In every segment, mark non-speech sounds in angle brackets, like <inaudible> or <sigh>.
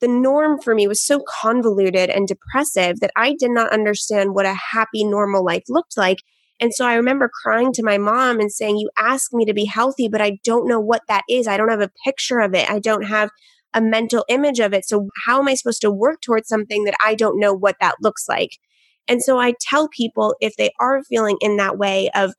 the norm for me was so convoluted and depressive that I did not understand what a happy, normal life looked like. And so I remember crying to my mom and saying, You ask me to be healthy, but I don't know what that is. I don't have a picture of it. I don't have a mental image of it. So, how am I supposed to work towards something that I don't know what that looks like? And so I tell people if they are feeling in that way of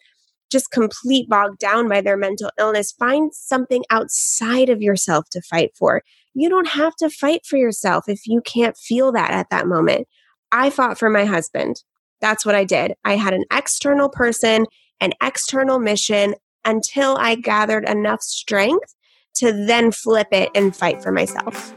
just complete bogged down by their mental illness, find something outside of yourself to fight for. You don't have to fight for yourself if you can't feel that at that moment. I fought for my husband. That's what I did. I had an external person, an external mission until I gathered enough strength to then flip it and fight for myself.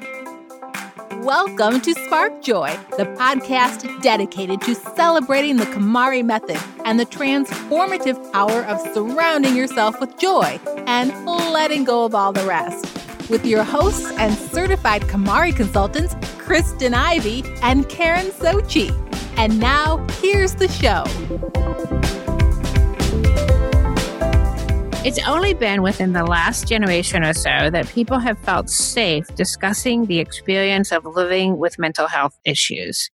Welcome to Spark Joy, the podcast dedicated to celebrating the KonMari method and the transformative power of surrounding yourself with joy and letting go of all the rest. With your hosts and certified KonMari consultants, Kristen Ivy and Karen Sochi. And now, here's the show. It's only been within the last generation or so that people have felt safe discussing the experience of living with mental health issues.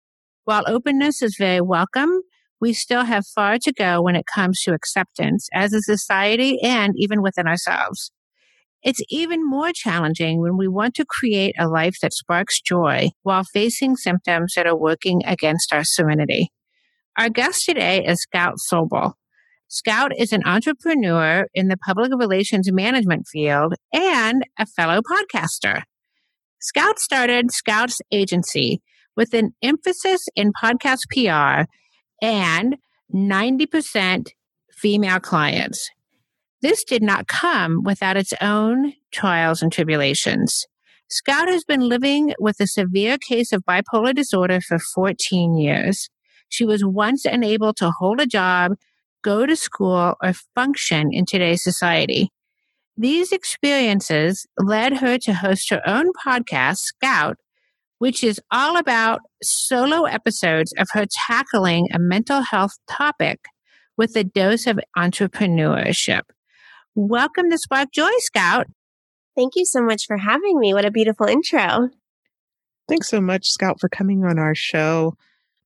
While openness is very welcome, we still have far to go when it comes to acceptance as a society and even within ourselves. It's even more challenging when we want to create a life that sparks joy while facing symptoms that are working against our serenity. Our guest today is Scout Sobel. Scout is an entrepreneur in the public relations management field and a fellow podcaster. Scout started Scout's agency with an emphasis in podcast PR and 90% female clients. This did not come without its own trials and tribulations. Scout has been living with a severe case of bipolar disorder for 14 years. She was once unable to hold a job go to school, or function in today's society. These experiences led her to host her own podcast, Scout, which is all about solo episodes of her tackling a mental health topic with a dose of entrepreneurship. Welcome to Spark Joy, Scout. Thank you so much for having me. What a beautiful intro. Thanks so much, Scout, for coming on our show.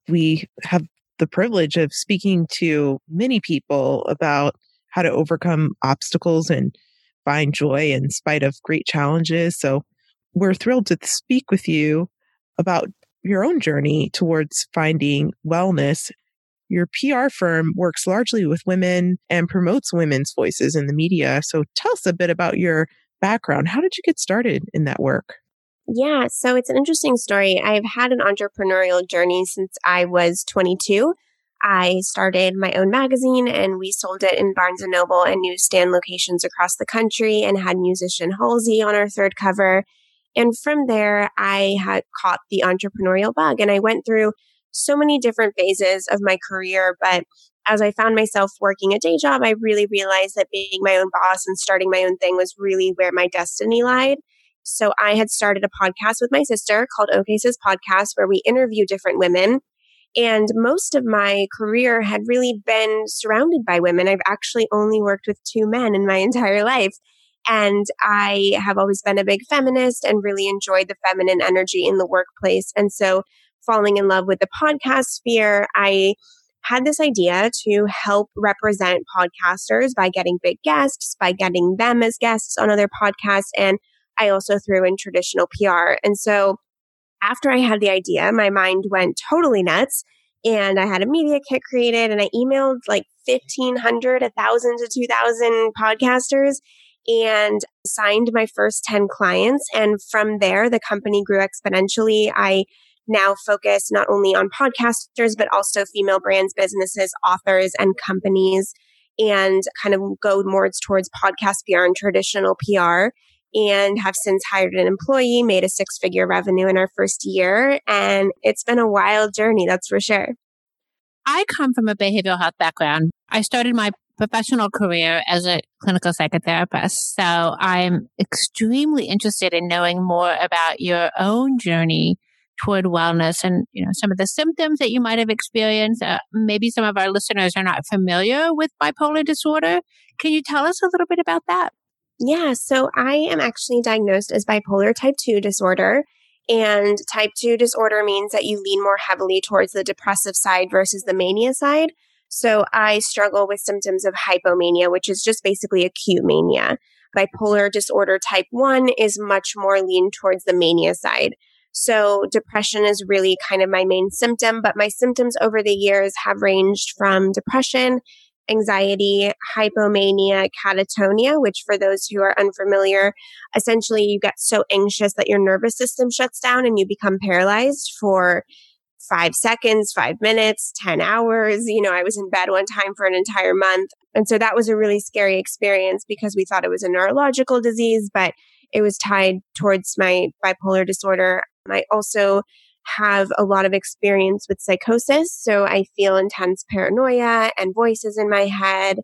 We have the privilege of speaking to many people about how to overcome obstacles and find joy in spite of great challenges. So we're thrilled to speak with you about your own journey towards finding wellness. Your PR firm works largely with women and promotes women's voices in the media. So tell us a bit about your background. How did you get started in that work? Yeah, so it's an interesting story. I've had an entrepreneurial journey since I was 22. I started my own magazine and we sold it in Barnes and Noble and newsstand locations across the country and had musician Halsey on our third cover. And from there, I had caught the entrepreneurial bug and I went through so many different phases of my career. But as I found myself working a day job, I really realized that being my own boss and starting my own thing was really where my destiny lied. So I had started a podcast with my sister called OK Sis Podcast, where we interview different women. And most of my career had really been surrounded by women. I've actually only worked with two men in my <laughs> entire life. And I have always been a big feminist and really enjoyed the feminine energy in the workplace. And so, falling in love with the podcast sphere, I had this idea to help represent podcasters by getting big guests, by getting them as guests on other podcasts, and I also threw in traditional PR. And so after I had the idea, my mind went totally nuts and I had a media kit created and I emailed like 1500, 1000 to 2000 podcasters and signed my first 10 clients. And from there, the company grew exponentially. I now focus not only on podcasters, but also female brands, businesses, authors, and companies, and kind of go more towards podcast PR and traditional PR and have since hired an employee, made a six figure revenue in our first year. And it's been a wild journey, that's for sure. I come from a behavioral health background. I started my professional career as a clinical psychotherapist. So I'm extremely interested in knowing more about your own journey toward wellness and you know some of the symptoms that you might have experienced uh, maybe some of our listeners are not familiar with bipolar disorder can you tell us a little bit about that yeah, so I am actually diagnosed as bipolar type 2 disorder. And type 2 disorder means that you lean more heavily towards the depressive side versus the mania side. So I struggle with symptoms of hypomania, which is just basically acute mania. Bipolar disorder type 1 is much more lean towards the mania side. So depression is really kind of my main symptom, but my symptoms over the years have ranged from depression, anxiety, hypomania, catatonia, which for those who are unfamiliar, essentially you get so anxious that your nervous system shuts down and you become paralyzed for five seconds, five minutes, 10 hours. You know, I was in bed one time for an entire month. And so that was a really scary experience because we thought it was a neurological disease, but it was tied towards my bipolar disorder. I also have a lot of experience with psychosis. So I feel intense paranoia and voices in my head,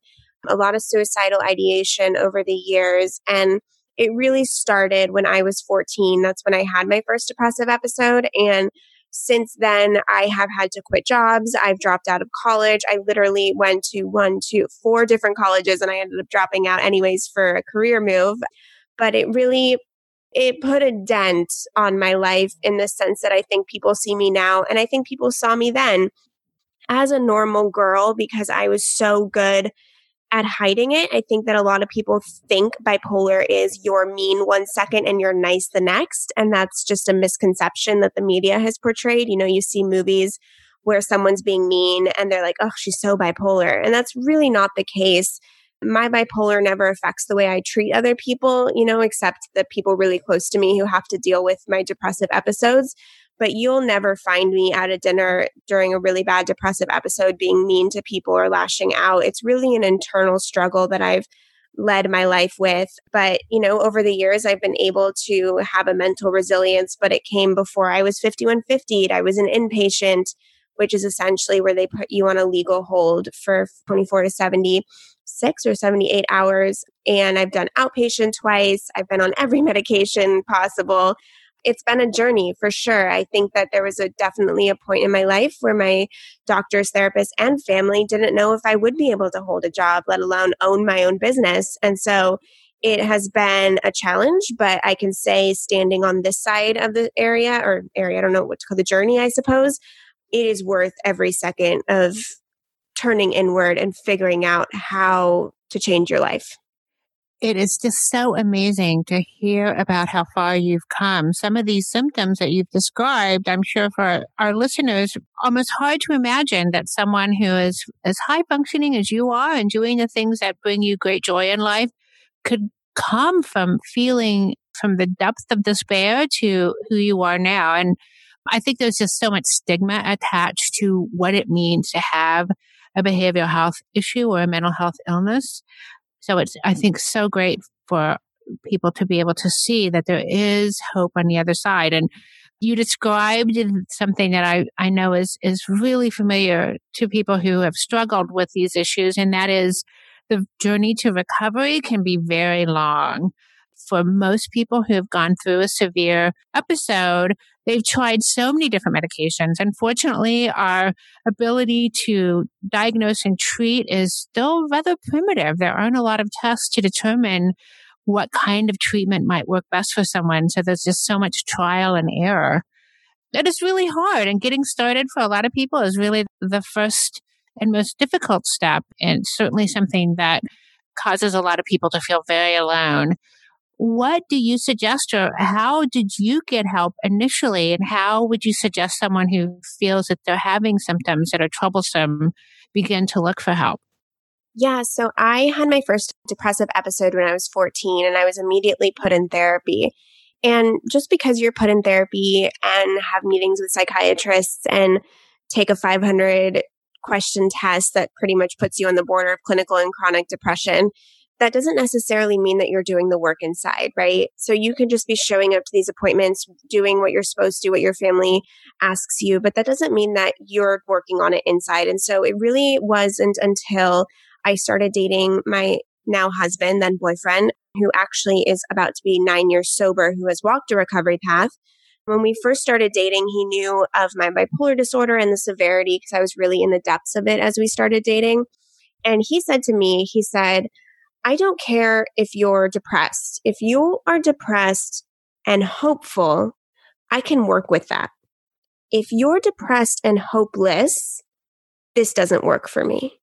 a lot of suicidal ideation over the years. And it really started when I was 14. That's when I had my first depressive episode. And since then, I have had to quit jobs. I've dropped out of college. I literally went to one, two, four different colleges and I ended up dropping out anyways for a career move. But it really it put a dent on my life in the sense that I think people see me now and I think people saw me then as a normal girl because I was so good at hiding it. I think that a lot of people think bipolar is you're mean one second and you're nice the next. And that's just a misconception that the media has portrayed. You know, you see movies where someone's being mean and they're like, oh, she's so bipolar. And that's really not the case my bipolar never affects the way I treat other people, you know, except the people really close to me who have to deal with my depressive episodes. But you'll never find me at a dinner during a really bad depressive episode being mean to people or lashing out. It's really an internal struggle that I've led my life with. But, you know, over the years, I've been able to have a mental resilience, but it came before I was 5150. I was an inpatient, which is essentially where they put you on a legal hold for 24 to 70 six or 78 hours. And I've done outpatient twice. I've been on every <laughs> medication possible. It's been a journey for sure. I think that there was a definitely a point in my life where my doctors, therapists, and family didn't know if I would be able to hold a job, let alone own my own business. And so it has been a challenge, but I can say standing on this side of the area or area, I don't know what to call the journey, I suppose, it is worth every second of turning inward and figuring out how to change your life. It is just so amazing to hear about how far you've come. Some of these symptoms that you've described, I'm sure for our listeners, almost hard to imagine that someone who is as high functioning as you are and doing the things that bring you great joy in life could come from feeling from the depth of despair to who you are now. And I think there's just so much stigma attached to what it means to have a behavioral health issue or a mental health illness. So it's, I think, so great for people to be able to see that there is hope on the other side. And you described something that I, I know is, is really familiar to people who have struggled with these issues, and that is the journey to recovery can be very long for most people who have gone through a severe episode, they've tried so many different medications. Unfortunately, our ability to diagnose and treat is still rather primitive. There aren't a lot of tests to determine what kind of treatment might work best for someone. So there's just so much trial and error. It is really hard. And getting started for a lot of people is really the first and most difficult step. And certainly something that causes a lot of people to feel very alone. What do you suggest or how did you get help initially? And how would you suggest someone who feels that they're having symptoms that are troublesome begin to look for help? Yeah, so I had my first depressive episode when I was 14 and I was immediately put in therapy. And just because you're put in therapy and have meetings with psychiatrists and take a 500 question test that pretty much puts you on the border of clinical and chronic depression that doesn't necessarily mean that you're doing the work inside, right? So you can just be showing up to these appointments, doing what you're supposed to, what your family asks you, but that doesn't mean that you're working on it inside. And so it really wasn't until I started dating my now husband, then boyfriend, who actually is about to be nine years sober, who has walked a recovery path. When we first started dating, he knew of my bipolar disorder and the severity because I was really in the depths of it as we started dating. And he said to me, he said, I don't care if you're depressed. If you are depressed and hopeful, I can work with that. If you're depressed and hopeless, this doesn't work for me.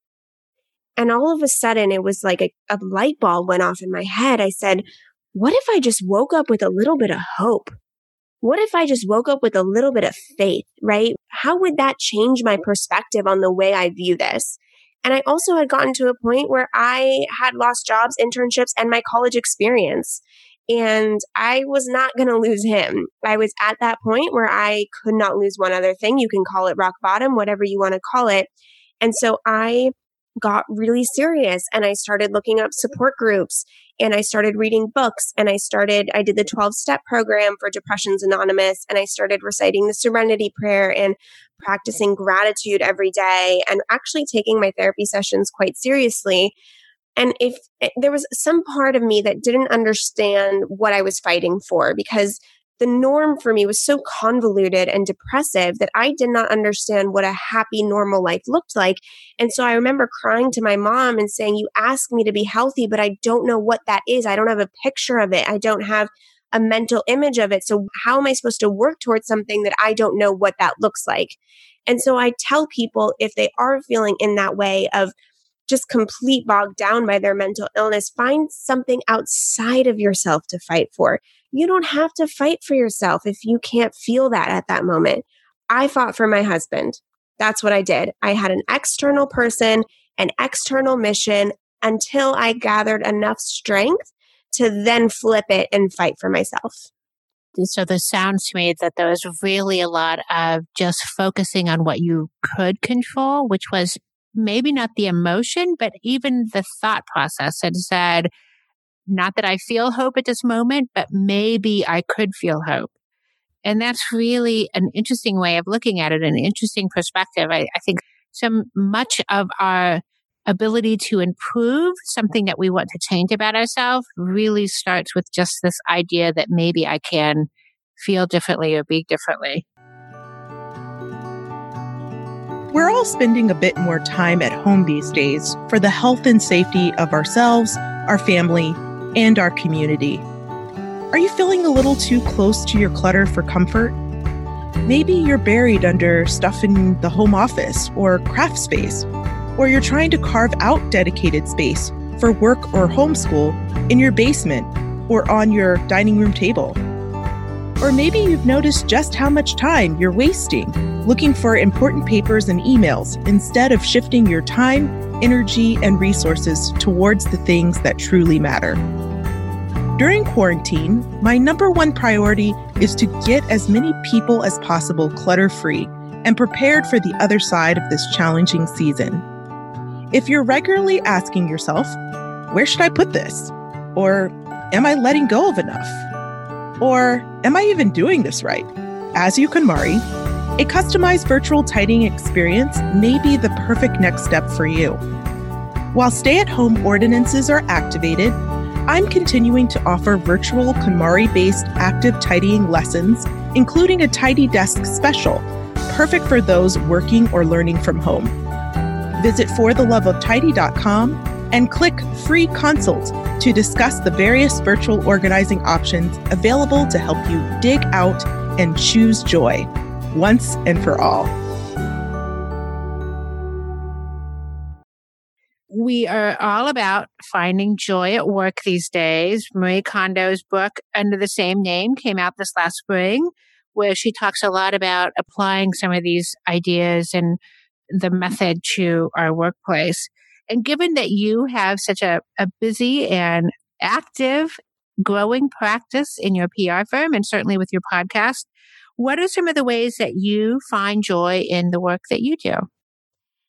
And all of a sudden, it was like a, a light bulb went off in my head. I said, What if I just woke up with a little bit of hope? What if I just woke up with a little bit of faith, right? How would that change my perspective on the way I view this? And I also had gotten to a point where I had lost jobs, internships, and my college experience. And I was not going to lose him. I was at that point where I could not lose one other thing. You can call it rock bottom, whatever you want to call it. And so I got really serious and I started looking up support groups and I started reading books and I started, I did the 12 step program for Depressions Anonymous and I started reciting the serenity prayer and practicing gratitude every day and actually taking my therapy sessions quite seriously. And if eh, there was some part of me that didn't understand what I was fighting for because the norm for me was so convoluted and depressive that I did not understand what a happy, normal life looked like. And so I remember crying to my mom and saying, You ask me to be healthy, but I don't know what that is. I don't have a picture of it. I don't have a mental image of it. So how am I supposed to work towards something that I don't know what that looks like? And so I tell people if they are feeling in that way of just complete bogged down by their mental illness, find something outside of yourself to fight for. You don't have to fight for yourself if you can't feel that at that moment. I fought for my husband. That's what I did. I had an external person, an external mission until I gathered enough strength to then flip it and fight for myself. So this sounds to me that there was really a lot of just focusing on what you could control, which was maybe not the emotion, but even the thought process had said, not that I feel hope at this moment, but maybe I could feel hope. And that's really an interesting way of looking at it, an interesting perspective. I, I think so much of our ability to improve something that we want to change about ourselves really starts with just this idea that maybe I can feel differently or be differently. We're all spending a bit more time at home these days for the health and safety of ourselves, our family, and our community. Are you feeling a little too close to your clutter for comfort? Maybe you're buried under stuff in the home office or craft space, or you're trying to carve out dedicated space for work or homeschool in your basement or on your dining room table. Or maybe you've noticed just how much time you're wasting looking for important papers and emails instead of shifting your time, energy, and resources towards the things that truly matter. During quarantine, my number one priority is to get as many people as possible clutter free and prepared for the other side of this challenging season. If you're regularly asking yourself, where should I put this? Or am I letting go of enough? Or am I even doing this right? As you KonMari, a customized virtual tidying experience may be the perfect next step for you. While stay at home ordinances are activated, I'm continuing to offer virtual KonMari based active tidying lessons, including a Tidy Desk special, perfect for those working or learning from home. Visit fortheloveoftidy.com and click free consult to discuss the various virtual organizing options available to help you dig out and choose joy once and for all. We are all about finding joy at work these days. Marie Kondo's book, under the same name, came out this last spring, where she talks a lot about applying some of these ideas and the method to our workplace. And given that you have such a, a busy and active, growing practice in your PR firm and certainly with your podcast, what are some of the ways that you find joy in the work that you do?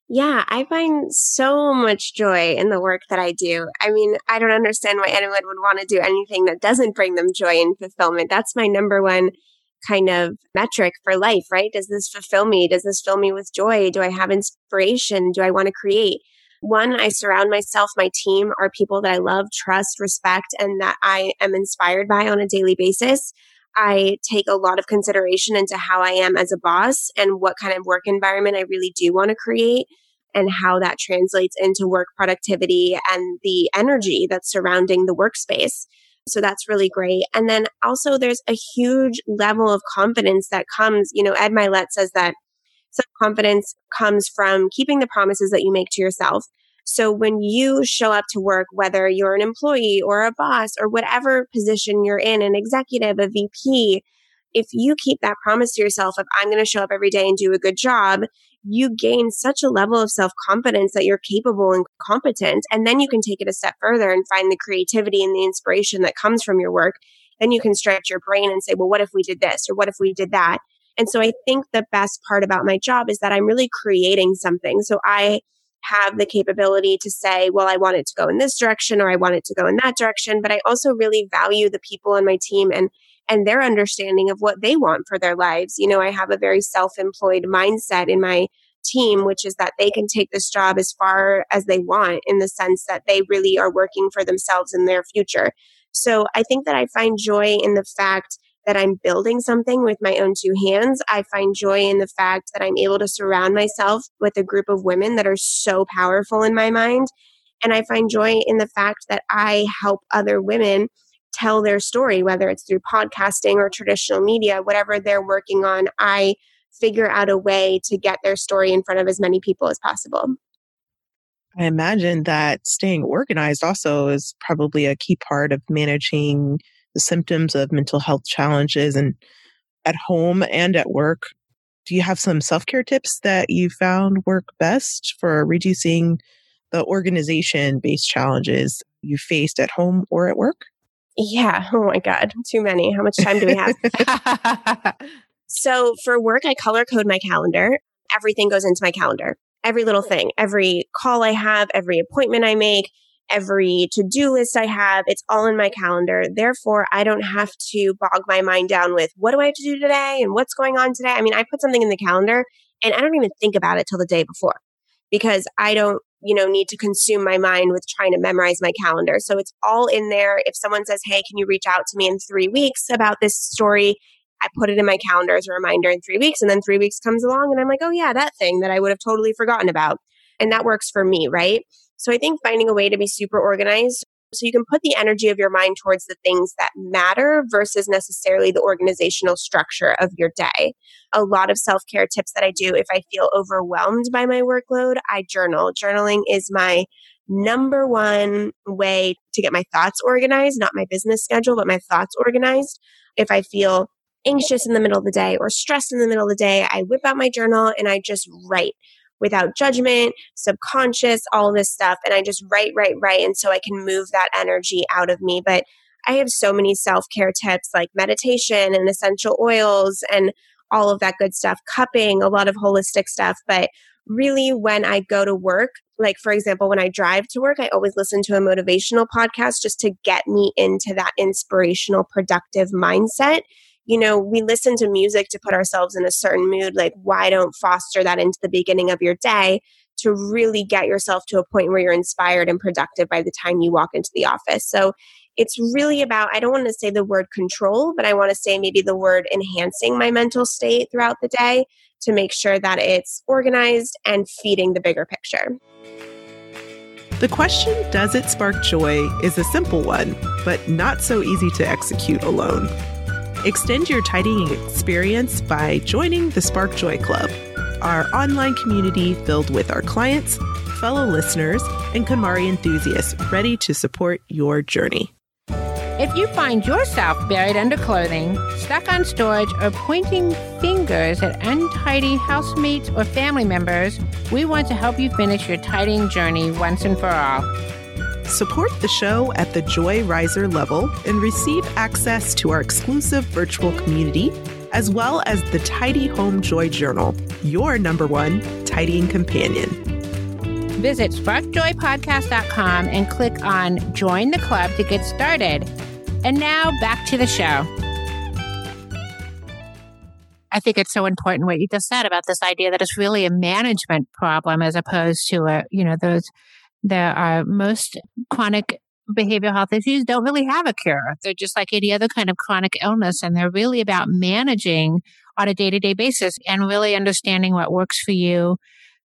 Yeah, I find so much joy in the work that I do. I mean, I don't understand why anyone would want to do anything that doesn't bring them joy and fulfillment. That's my number one kind of metric for life, right? Does this fulfill me? Does this fill me with joy? Do I have inspiration? Do I want to create? One, I surround myself, my team are people that I love, trust, respect, and that I am inspired by on a daily basis. I take a lot of consideration into how I am as a boss and what kind of work environment I really do want to create and how that translates into work productivity and the energy that's surrounding the workspace. So that's really great. And then also there's a huge level of confidence that comes, you know, Ed Mylett says that self confidence comes from keeping the promises that you make to yourself. So when you show up to work, whether you're an employee or a boss or whatever position you're in, an executive, a VP, if you keep that promise to yourself of I'm going to show up every day and do a good job, you gain such a level of self confidence that you're capable and competent. And then you can take it a step further and find the creativity and the inspiration that comes from your work. Then you can stretch your brain and say, well, what if we did this or what if we did that? And so I think the best part about my job is that I'm really creating something. So I have the capability to say, well, I want it to go in this direction or I want it to go in that direction. But I also really value the people on my team and and their understanding of what they want for their lives. You know, I have a very self-employed mindset in my team, which is that they can take this job as far as they want in the sense that they really are working for themselves in their future. So I think that I find joy in the fact that I'm building something with my own two hands. I find joy in the fact that I'm able to surround myself with a group of women that are so powerful in my mind. And I find joy in the fact that I help other women tell their story, whether it's through podcasting or traditional media, whatever they're working on. I figure out a way to get their story in front of as many people as possible. I imagine that staying organized also is probably a key part of managing the symptoms of mental health challenges and at home and at work. Do you have some self care tips that you found work best for reducing the organization based challenges you faced at home or at work? Yeah. Oh my God. Too many. How much time do we have? <laughs> so for work, I color code my calendar. Everything goes into my calendar. Every little thing, every call I have, every appointment I make, every to do list I have. It's all in my calendar. Therefore, I don't have to bog my mind down with what do I have to do today and what's going on today. I mean, I put something in the calendar and I don't even think about it till the day before because I don't, you know, need to consume my mind with trying to memorize my calendar. So it's all in there. If someone says, Hey, can you reach out to me in three weeks about this story? I put it in my calendar as a reminder in three weeks. And then three weeks comes along and I'm like, oh, yeah, that thing that I would have totally forgotten about. And that works for me, right? So I think finding a way to be super organized so you can put the energy of your mind towards the things that matter versus necessarily the organizational structure of your day. A lot of self care tips that I do if I feel overwhelmed by my workload, I journal. Journaling is my number one way to get my thoughts organized, not my business schedule, but my thoughts organized. If I feel anxious in the middle of the day or stressed in the middle of the day, I whip out my journal and I just write without judgment, subconscious, all this stuff. And I just write, write, write. And so I can move that energy out of me. But I have so many self care tips like meditation and essential oils and all of that good stuff, cupping, a lot of holistic stuff. But really, when I go to work, like for example, when I drive to work, I always listen to a motivational podcast just to get me into that inspirational, productive mindset you know, we listen to music to put ourselves in a certain mood. Like, why don't foster that into the beginning of your day to really get yourself to a point where you're inspired and productive by the time you walk into the office? So it's really about, I don't want to say the word control, but I want to say maybe the word enhancing my mental state throughout the day to make sure that it's organized and feeding the bigger picture. The question, does it spark joy, is a simple one, but not so easy to execute alone. Extend your tidying experience by joining the Spark Joy Club, our online community filled with our clients, fellow listeners, and KonMari enthusiasts ready to support your journey. If you find yourself buried under clothing, stuck on storage, or pointing fingers at untidy housemates or family members, we want to help you finish your tidying journey once and for all. Support the show at the Joy Riser level and receive access to our exclusive virtual community, as well as the Tidy Home Joy Journal, your number one tidying companion. Visit sparkjoypodcast.com and click on Join the Club to get started. And now back to the show. I think it's so important what you just said about this idea that it's really a management problem as opposed to a, you know, those there are most chronic behavioral health issues don't really have a cure. They're just like any other kind of chronic illness, and they're really about managing on a day to day basis and really understanding what works for you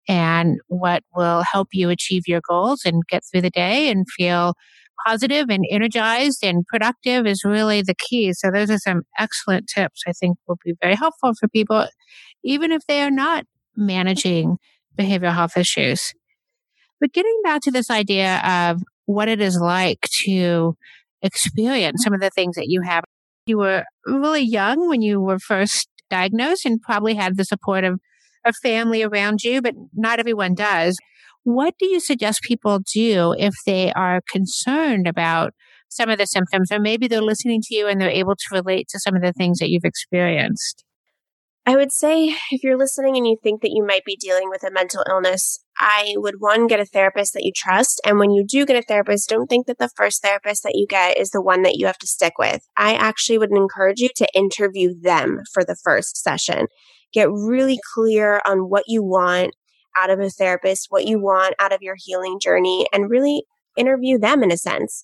and what will help you achieve your goals and get through the day and feel positive and energized and productive is really the key. So those are some excellent tips I think will be very helpful for people, even if they are not managing behavioral health issues. But getting back to this idea of what it is like to experience some of the things that you have. You were really young when you were first diagnosed and probably had the support of a family around you, but not everyone does. What do you suggest people do if they are concerned about some of the symptoms, or maybe they're listening to you and they're able to relate to some of the things that you've experienced? I would say if you're listening and you think that you might be dealing with a mental illness, I would one, get a therapist that you trust. And when you do get a therapist, don't think that the first therapist that you get is the one that you have to stick with. I actually would encourage you to interview them for the first session. Get really clear on what you want out of a therapist, what you want out of your healing journey, and really interview them in a sense.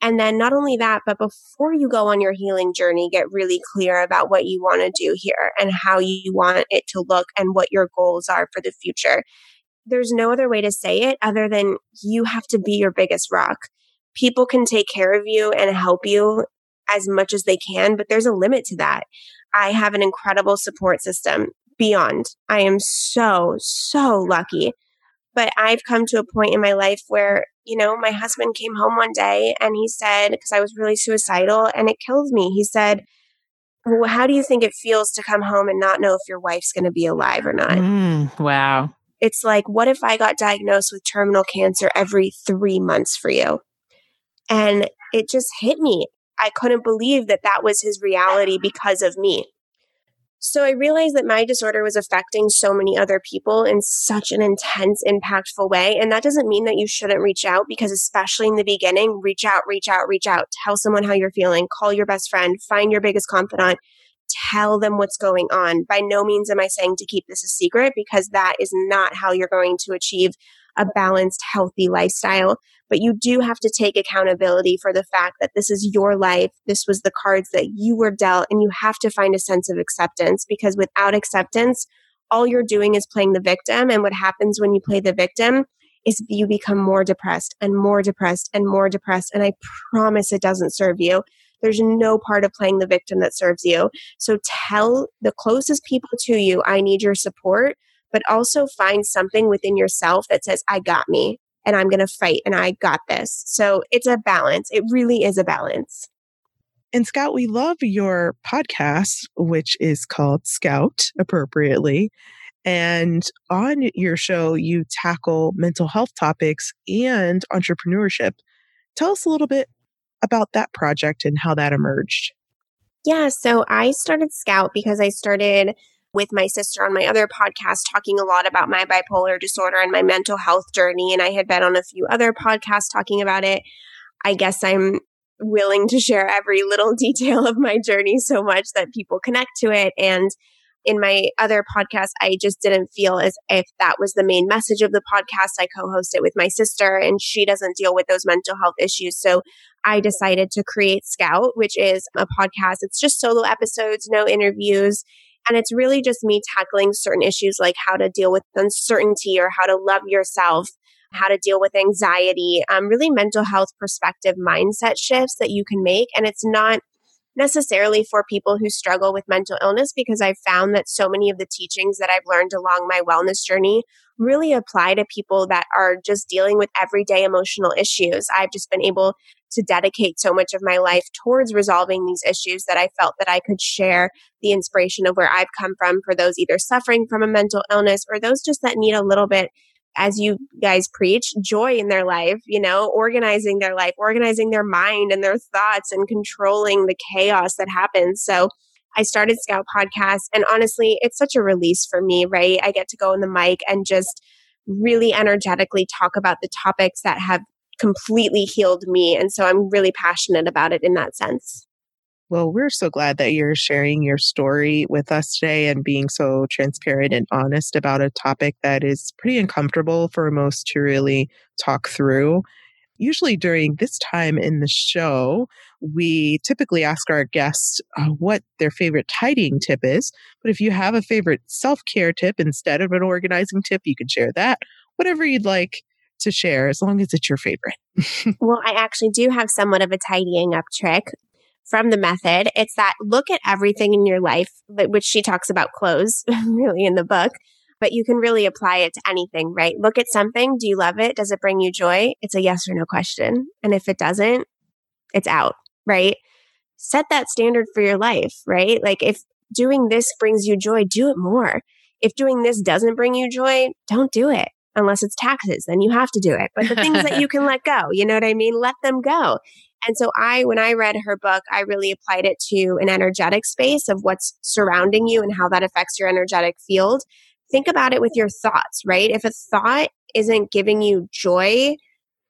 And then not only that, but before you go on your healing journey, get really clear about what you want to do here and how you want it to look and what your goals are for the future. There's no other way to say it other than you have to be your biggest rock. People can take care of you and help you as much as they can, but there's a limit to that. I have an incredible support system beyond. I am so, so lucky. But I've come to a point in my life where you know, my husband came home one day and he said, because I was really suicidal and it killed me, he said, well, how do you think it feels to come home and not know if your wife's going to be alive or not? Mm, wow. It's like, what if I got diagnosed with terminal cancer every three months for you? And it just hit me. I couldn't believe that that was his reality because of me. So I realized that my disorder was affecting so many other people in such an intense, impactful way. And that doesn't mean that you shouldn't reach out because, especially in the beginning, reach out, reach out, reach out. Tell someone how you're feeling. Call your best friend. Find your biggest confidant. Tell them what's going on. By no means am I saying to keep this a secret because that is not how you're going to achieve a balanced, healthy lifestyle. But you do have to take accountability for the fact that this is your life. This was the cards that you were dealt, and you have to find a sense of acceptance because without acceptance, all you're doing is playing the victim. And what happens when you play the victim is you become more depressed and more depressed and more depressed. And I promise it doesn't serve you. There's no part of playing the victim that serves you. So tell the closest people to you, I need your support, but also find something within yourself that says, I got me and I'm going to fight and I got this. So it's a balance. It really is a balance. And Scout, we love your podcast, which is called Scout appropriately. And on your show, you tackle mental health topics and entrepreneurship. Tell us a little bit about that project and how that emerged. Yeah, so I started Scout because I started with my sister on my other podcast talking a lot about my bipolar disorder and my mental health journey. And I had been on a few other podcasts talking about it. I guess I'm willing to share every little <laughs> detail of my journey so much that people connect to it. And in my other podcast, I just didn't feel as if that was the main message of the podcast. I co host it with my sister, and she doesn't deal with those mental health issues. So I decided to create Scout, which is a podcast. It's just solo episodes, no interviews. And it's really just me tackling certain issues like how to deal with uncertainty or how to love yourself, how to deal with anxiety, um, really mental health perspective mindset shifts that you can make. And it's not necessarily for people who struggle with mental illness because I've found that so many of the teachings that I've learned along my wellness journey really apply to people that are just dealing with everyday emotional issues. I've just been able to dedicate so much of my life towards resolving these issues that I felt that I could share the inspiration of where I've come from for those either suffering from a mental illness or those just that need a little bit as you guys preach, joy in their life, you know, organizing their life, organizing their mind and their thoughts and controlling the chaos that happens. So I started Scout Podcast and honestly, it's such a release for me, right? I get to go on the mic and just really energetically talk about the topics that have completely healed me. And so I'm really passionate about it in that sense. Well, we're so glad that you're sharing your story with us today and being so transparent and honest about a topic that is pretty uncomfortable for most to really talk through. Usually during this time in the show, we typically ask our guests uh, what their favorite tidying tip is. But if you have a favorite self care tip instead of an organizing tip, you can share that. Whatever you'd like to share as long as it's your favorite. <laughs> well, I actually do have somewhat of a tidying up trick from the method. It's that look at everything in your life, which she talks about clothes <laughs> really in the book, but you can really apply it to anything, right? Look at something. Do you love it? Does it bring you joy? It's a yes or no question. And if it doesn't, it's out, right? Set that standard for your life, right? Like if doing this brings you joy, do it more. If doing this doesn't bring you joy, don't do it unless it's taxes, then you have to do it. But the things that you <laughs> can let go, you know what I mean? Let them go. And so I, when I read her book, I really applied it to an energetic space of what's surrounding you and how that affects your energetic field. Think about it with your thoughts, right? If a thought isn't giving you joy,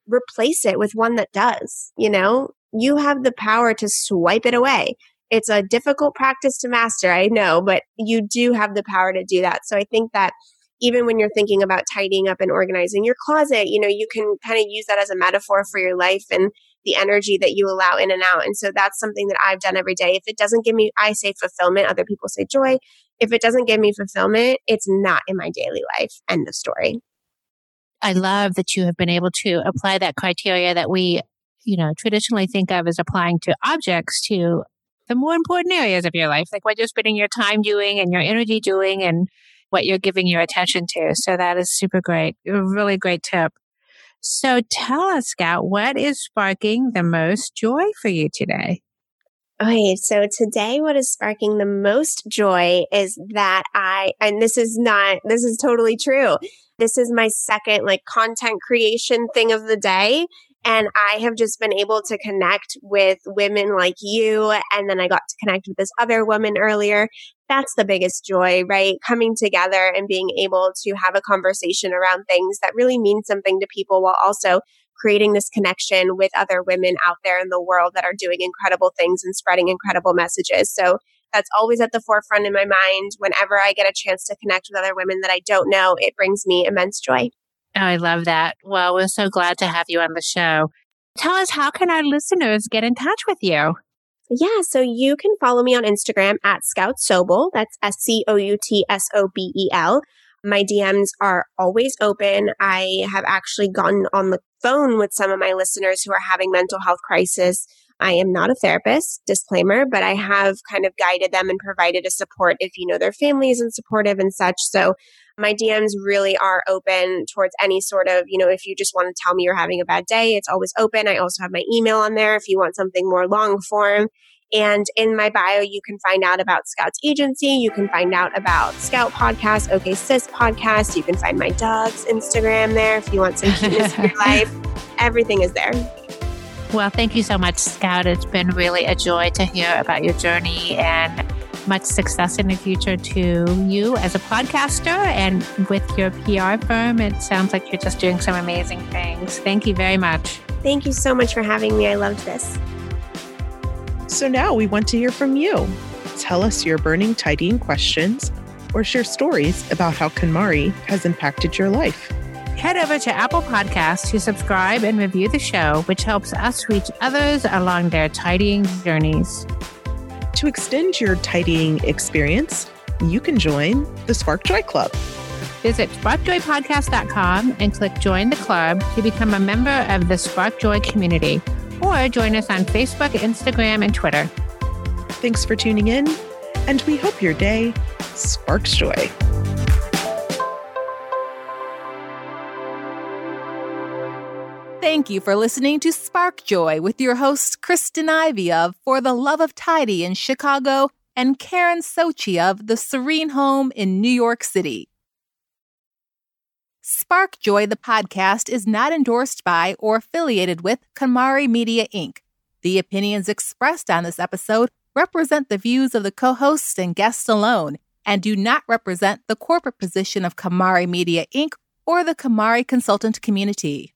replace it with one that does, you know? You have the power to swipe it away. It's a difficult practice to master, I know, but you do have the power to do that. So I think that even when you're thinking about tidying up and organizing your closet, you know, you can kind of use that as a metaphor for your life and the energy that you allow in and out. And so that's something that I've done every day. If it doesn't give me, I say fulfillment, other people say joy. If it doesn't give me fulfillment, it's not in my daily life. End of story. I love that you have been able to apply that criteria that we, you know, traditionally think of as applying to objects to the more important areas of your life, like what you're spending your time doing and your energy doing and what you're giving your attention to. So that is super great. A really great tip. So tell us, Scout, what is sparking the most joy for you today? Okay, so today what is sparking the most joy is that I, and this is not, this is totally true. This is my second like content creation thing of the day. And I have just been able to connect with women like you. And then I got to connect with this other woman earlier. That's the biggest joy, right? Coming together and being able to have a conversation around things that really mean something to people while also creating this connection with other women out there in the world that are doing incredible things and spreading incredible messages. So that's always at the forefront in my mind. Whenever I get a chance to connect with other women that I don't know, it brings me immense joy. Oh, I love that. Well, we're so glad to have you on the show. Tell us, how can our listeners get in touch with you? Yeah, so you can follow me on Instagram at Scout Sobel. That's S C O U T S O B E L. My DMs are always open. I have actually gotten on the phone with some of my listeners who are having mental health crisis. I am not a therapist, disclaimer, but I have kind of guided them and provided a support if you know their family isn't supportive and such. So my DMs really are open towards any sort of, you know, if you just want to tell me you're having a bad day, it's always open. I also have my email on there if you want something more long form. And in my bio, you can find out about Scout's agency. You can find out about Scout Podcast, OK Sis Podcast. You can find my dog's Instagram there if you want some cuteness in your <laughs> life. Everything is there. Well, thank you so much, Scout. It's been really a joy to hear about your journey and much success in the future to you as a podcaster and with your PR firm. It sounds like you're just doing some amazing things. Thank you very much. Thank you so much for having me. I loved this. So now we want to hear from you. Tell us your burning tidying questions or share stories about how KonMari has impacted your life. Head over to Apple Podcasts to subscribe and review the show, which helps us reach others along their tidying journeys. To extend your tidying experience, you can join the Spark Joy Club. Visit sparkjoypodcast.com and click Join the Club to become a member of the Spark Joy community, or join us on Facebook, Instagram, and Twitter. Thanks for tuning in, and we hope your day sparks joy. Thank you for listening to Spark Joy with your hosts Kristen Ivy of For the Love of Tidy in Chicago and Karen Sochi of The Serene Home in New York City. Spark Joy, the podcast, is not endorsed by or affiliated with KonMari Media Inc. The opinions expressed on this episode represent the views of the co hosts and guests alone and do not represent the corporate position of KonMari Media Inc. or the KonMari consultant community.